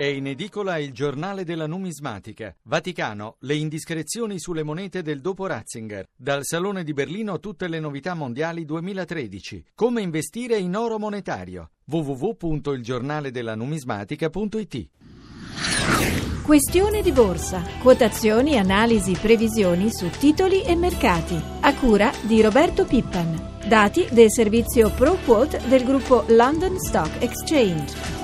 È in edicola il giornale della numismatica. Vaticano, le indiscrezioni sulle monete del dopo Ratzinger. Dal Salone di Berlino tutte le novità mondiali 2013. Come investire in oro monetario. www.ilgiornaledellanumismatica.it Questione di borsa. Quotazioni, analisi, previsioni su titoli e mercati. A cura di Roberto Pippan. Dati del servizio ProQuote del gruppo London Stock Exchange.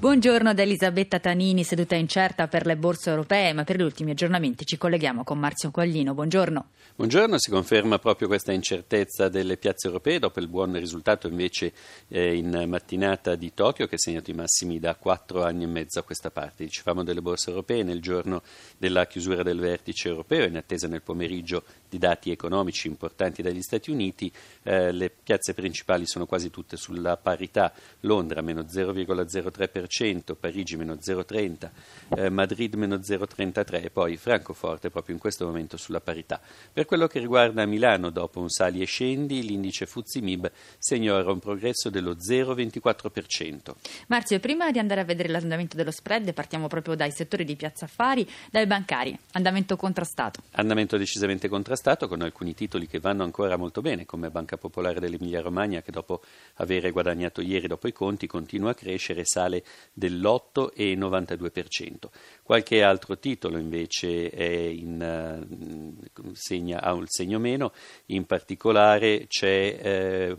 Buongiorno da Elisabetta Tanini, seduta incerta per le borse europee, ma per gli ultimi aggiornamenti ci colleghiamo con Marzio Quaglino. Buongiorno. Buongiorno, si conferma proprio questa incertezza delle piazze europee dopo il buon risultato invece eh, in mattinata di Tokyo che ha segnato i massimi da quattro anni e mezzo a questa parte. Dicevamo delle borse europee nel giorno della chiusura del vertice europeo in attesa nel pomeriggio di dati economici importanti dagli Stati Uniti, eh, le piazze principali sono quasi tutte sulla parità, Londra meno 0,03%, Parigi meno 0,30%, eh, Madrid meno 0,33% e poi Francoforte proprio in questo momento sulla parità. Per quello che riguarda Milano, dopo un sali e scendi, l'indice Fuzimib segnora un progresso dello 0,24%. Marzio, prima di andare a vedere l'andamento dello spread, partiamo proprio dai settori di piazza affari, dai bancari, andamento contrastato. Andamento decisamente contrastato Stato con alcuni titoli che vanno ancora molto bene, come Banca Popolare dell'Emilia Romagna che dopo aver guadagnato ieri dopo i conti continua a crescere sale dell'8,92%. Qualche altro titolo invece in, uh, segna, ha un segno meno, in particolare c'è eh,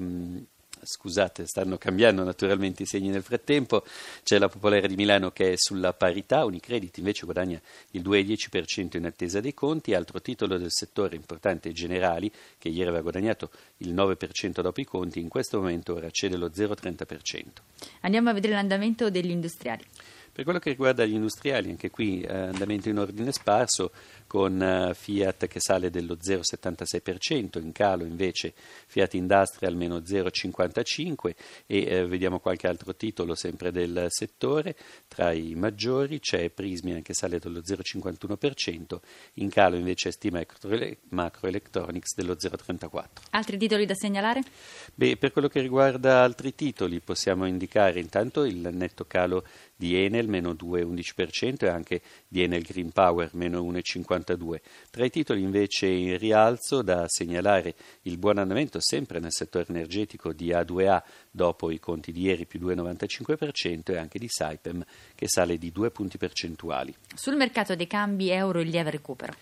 scusate, stanno cambiando naturalmente i segni nel frattempo, c'è la Popolare di Milano che è sulla parità, Unicredit invece guadagna il 2,10% in attesa dei conti, altro titolo del settore importante Generali, che ieri aveva guadagnato il 9% dopo i conti, in questo momento ora cede lo 0,30%. Andiamo a vedere l'andamento degli industriali. Per quello che riguarda gli industriali, anche qui eh, andamento in ordine sparso, con uh, Fiat che sale dello 0,76%, in calo invece Fiat Industrial meno 0,55% e eh, vediamo qualche altro titolo sempre del settore, tra i maggiori c'è Prismian che sale dello 0,51%, in calo invece Stima Macroelectronics dello 0,34%. Altri titoli da segnalare? Beh, per quello che riguarda altri titoli possiamo indicare intanto il netto calo di Enel meno 2,11% e anche di Enel Green Power meno 1,52%. Tra i titoli invece in rialzo da segnalare il buon andamento sempre nel settore energetico di A2A dopo i conti di ieri più 2,95% e anche di Saipem che sale di 2 punti percentuali. Sul mercato dei cambi euro il lieve recupero.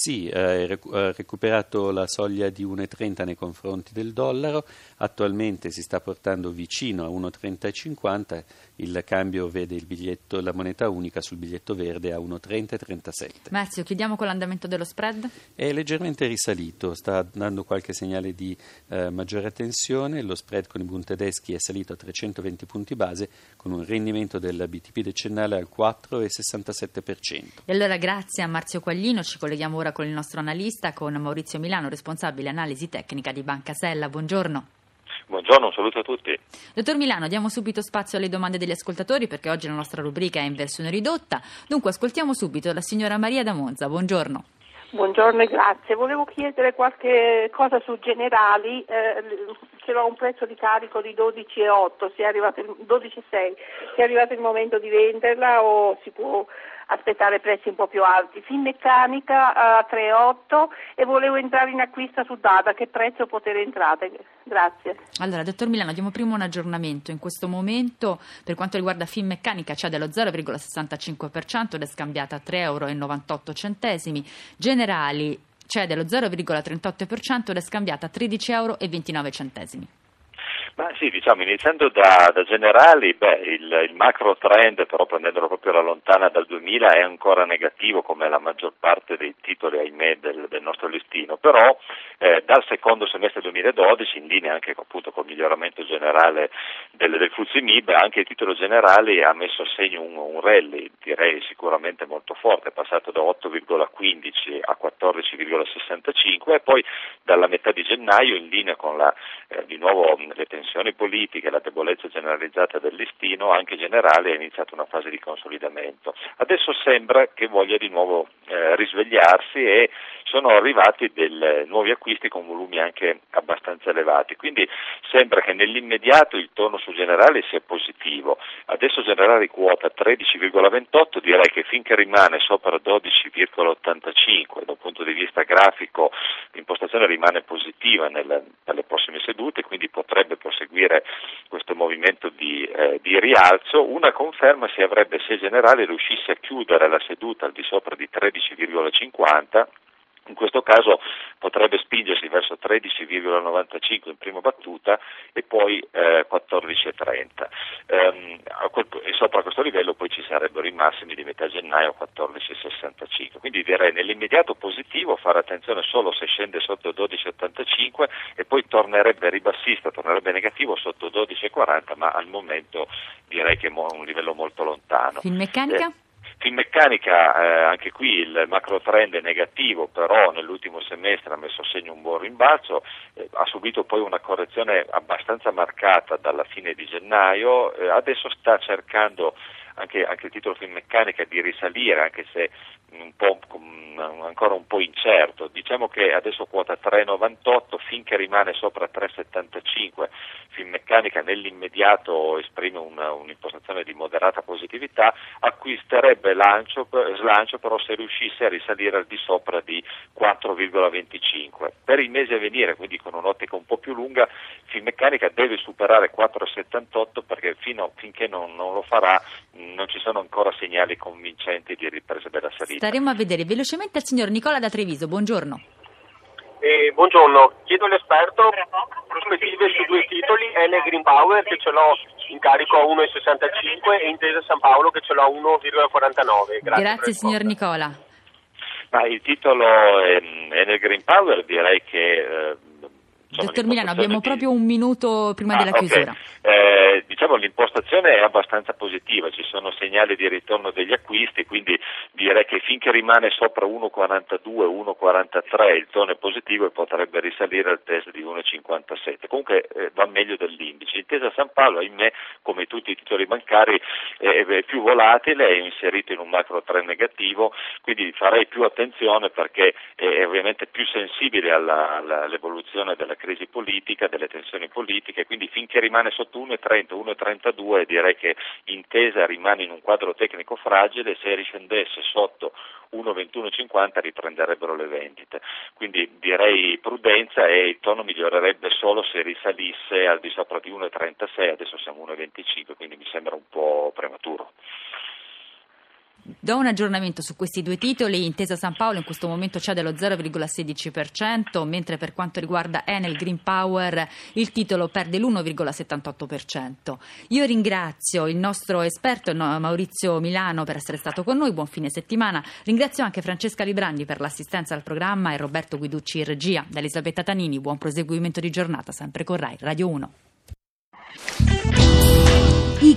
Sì, ha recuperato la soglia di 1,30 nei confronti del dollaro, attualmente si sta portando vicino a 1,30,50, il cambio vede il biglietto, la moneta unica sul biglietto verde a 1,30,37. Marzio, chiudiamo con l'andamento dello spread? È leggermente risalito, sta dando qualche segnale di eh, maggiore tensione, lo spread con i Bund tedeschi è salito a 320 punti base con un rendimento del BTP decennale al 4,67%. E allora grazie a Marzio Quaglino, ci colleghiamo ora con il nostro analista, con Maurizio Milano, responsabile analisi tecnica di Banca Sella. Buongiorno. Buongiorno, un saluto a tutti. Dottor Milano, diamo subito spazio alle domande degli ascoltatori perché oggi la nostra rubrica è in versione ridotta. Dunque ascoltiamo subito la signora Maria da Monza. Buongiorno. Buongiorno e grazie. Volevo chiedere qualche cosa su generali. Eh, ce l'ho a un prezzo di carico di 12,8, 12,6. Si è arrivato il momento di venderla o si può aspettare prezzi un po' più alti. Finmeccanica a 3,8 e volevo entrare in acquisto su Data, che prezzo poter entrare? Grazie. Allora, dottor Milano, diamo prima un aggiornamento. In questo momento, per quanto riguarda Finmeccanica, c'è dello 0,65% ed è scambiata a 3,98 euro. Generali c'è dello 0,38% ed è scambiata a 13,29 euro. Ma sì, diciamo, iniziando da, da generali, beh, il, il, macro trend, però prendendolo proprio alla lontana dal 2000, è ancora negativo come la maggior parte dei titoli, ahimè, del, del nostro listino, però eh, dal secondo semestre 2012, in linea anche appunto col miglioramento generale del, del Fuzimib, anche il titolo generale ha messo a segno un, un rally, direi sicuramente molto forte, è passato da 8,15 a 14,65 e poi dalla metà di gennaio, in linea con la, eh, di nuovo le tensioni tensioni politiche, la debolezza generalizzata del listino, anche generale, è iniziata una fase di consolidamento. Adesso sembra che voglia di nuovo eh, risvegliarsi e sono arrivati dei nuovi acquisti con volumi anche abbastanza elevati, quindi sembra che nell'immediato il tono su generale sia positivo. Adesso generale quota 13,28, direi che finché rimane sopra 12,85 da un punto di vista grafico l'impostazione rimane positiva nelle, nelle prossime sedute, quindi potrebbe proseguire questo movimento di, eh, di rialzo. Una conferma si avrebbe se generale riuscisse a chiudere la seduta al di sopra di 13,50 in questo caso potrebbe spingersi verso 13,95 in prima battuta e poi eh, 14,30. Ehm, e sopra questo livello poi ci sarebbero i massimi di metà gennaio 14,65. Quindi direi nell'immediato positivo fare attenzione solo se scende sotto 12,85 e poi tornerebbe ribassista, tornerebbe negativo sotto 12,40, ma al momento direi che è un livello molto lontano. Finmeccanica? Eh, Finmeccanica, eh, anche qui il macro trend è negativo, però nell'ultimo semestre ha messo a segno un buon rimbalzo, eh, ha subito poi una correzione abbastanza marcata dalla fine di gennaio, eh, adesso sta cercando anche, anche il titolo Finmeccanica di risalire, anche se un ancora un po' incerto. Diciamo che adesso quota 3,98 finché rimane sopra 3,75. Finmeccanica nell'immediato esprime una, un'impostazione di moderata positività, acquisterebbe lancio, slancio però se riuscisse a risalire al di sopra di 4,25. Per i mesi a venire, quindi con un'ottica un po' più lunga, Finmeccanica deve superare 4,78 perché fino, finché non, non lo farà non ci sono ancora segnali convincenti di ripresa della salita. Staremo a vedere velocemente il signor Nicola da Treviso. Buongiorno. Eh, buongiorno, chiedo all'esperto prospettive su due titoli, Ene Green Power che ce l'ho in carico a 1,65 e Intesa San Paolo che ce l'ho a 1,49. Grazie, Grazie signor Nicola. Ma il titolo ehm, Ene Green Power direi che eh, Dottor Milano, abbiamo di... proprio un minuto prima ah, della okay. chiusura. Eh, diciamo l'impostazione è abbastanza positiva, ci sono segnali di ritorno degli acquisti, quindi direi che finché rimane sopra 1,42, 1,43 il tono è positivo e potrebbe risalire al test di 1,57. Comunque eh, va meglio dell'indice. Intesa San Paolo, ahimè, come tutti i titoli bancari, eh, è più volatile, è inserito in un macro trend negativo, quindi farei più attenzione perché è ovviamente più sensibile alla, alla, all'evoluzione della crisi politica, delle tensioni politiche, quindi finché rimane sotto 1,30, 1,32 direi che intesa rimane in un quadro tecnico fragile, se riscendesse sotto 1,21,50 riprenderebbero le vendite. Quindi direi prudenza e il tono migliorerebbe solo se risalisse al di sopra di 1,36, adesso siamo 1,25, quindi mi sembra un po' prematuro. Do un aggiornamento su questi due titoli. Intesa San Paolo in questo momento c'è dello 0,16%, mentre per quanto riguarda Enel Green Power il titolo perde l'1,78%. Io ringrazio il nostro esperto Maurizio Milano per essere stato con noi, buon fine settimana. Ringrazio anche Francesca Librandi per l'assistenza al programma e Roberto Guiducci in regia. Da Elisabetta Tanini, buon proseguimento di giornata sempre con Rai Radio 1.